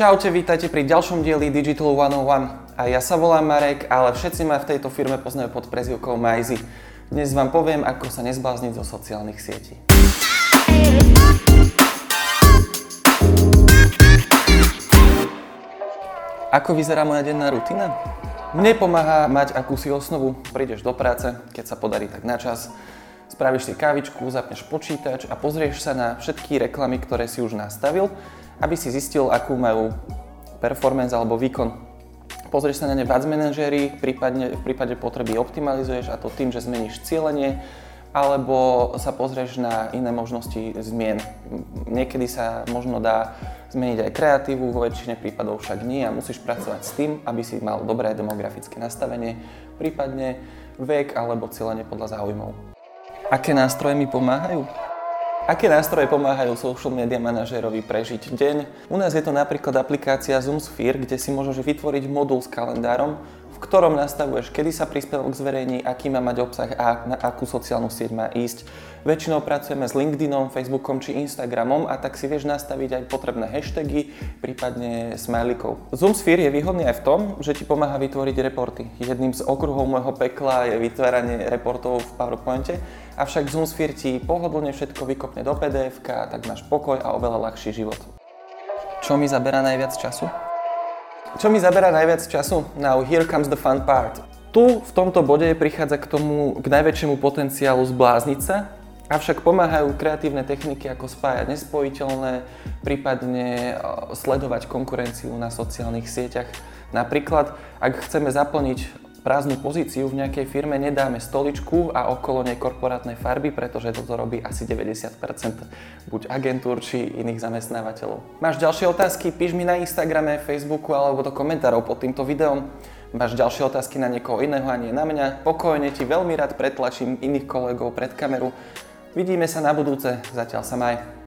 Čaute, vítajte pri ďalšom dieli Digital 101. A ja sa volám Marek, ale všetci ma v tejto firme poznajú pod prezivkou Majzy. Dnes vám poviem, ako sa nezblázniť zo sociálnych sietí. Ako vyzerá moja denná rutina? Mne pomáha mať akúsi osnovu. Prídeš do práce, keď sa podarí tak na čas, spravíš si kávičku, zapneš počítač a pozrieš sa na všetky reklamy, ktoré si už nastavil aby si zistil, akú majú performance alebo výkon. Pozrieš sa na ne v ads manažery, prípadne, v prípade potreby optimalizuješ a to tým, že zmeníš cieľenie, alebo sa pozrieš na iné možnosti zmien. Niekedy sa možno dá zmeniť aj kreatívu, vo väčšine prípadov však nie a musíš pracovať s tým, aby si mal dobré demografické nastavenie, prípadne vek alebo cieľenie podľa záujmov. Aké nástroje mi pomáhajú? Aké nástroje pomáhajú social media manažerovi prežiť deň? U nás je to napríklad aplikácia Zoomsphere, kde si môžeš vytvoriť modul s kalendárom, ktorom nastavuješ, kedy sa príspevok zverejní, aký má mať obsah a na akú sociálnu sieť má ísť. Väčšinou pracujeme s LinkedInom, Facebookom či Instagramom a tak si vieš nastaviť aj potrebné hashtagy, prípadne smajlikov. Zoomsphere je výhodný aj v tom, že ti pomáha vytvoriť reporty. Jedným z okruhov môjho pekla je vytváranie reportov v PowerPointe, avšak Zoomsphere ti pohodlne všetko vykopne do pdf tak máš pokoj a oveľa ľahší život. Čo mi zaberá najviac času? Čo mi zaberá najviac času? Now here comes the fun part. Tu v tomto bode prichádza k tomu, k najväčšiemu potenciálu zblázniť sa, avšak pomáhajú kreatívne techniky ako spájať nespojiteľné, prípadne sledovať konkurenciu na sociálnych sieťach. Napríklad, ak chceme zaplniť prázdnu pozíciu v nejakej firme nedáme stoličku a okolo nej korporátnej farby, pretože toto robí asi 90% buď agentúr či iných zamestnávateľov. Máš ďalšie otázky? Píš mi na Instagrame, Facebooku alebo do komentárov pod týmto videom. Máš ďalšie otázky na niekoho iného a nie na mňa? Pokojne ti veľmi rád pretlačím iných kolegov pred kameru. Vidíme sa na budúce, zatiaľ sa maj.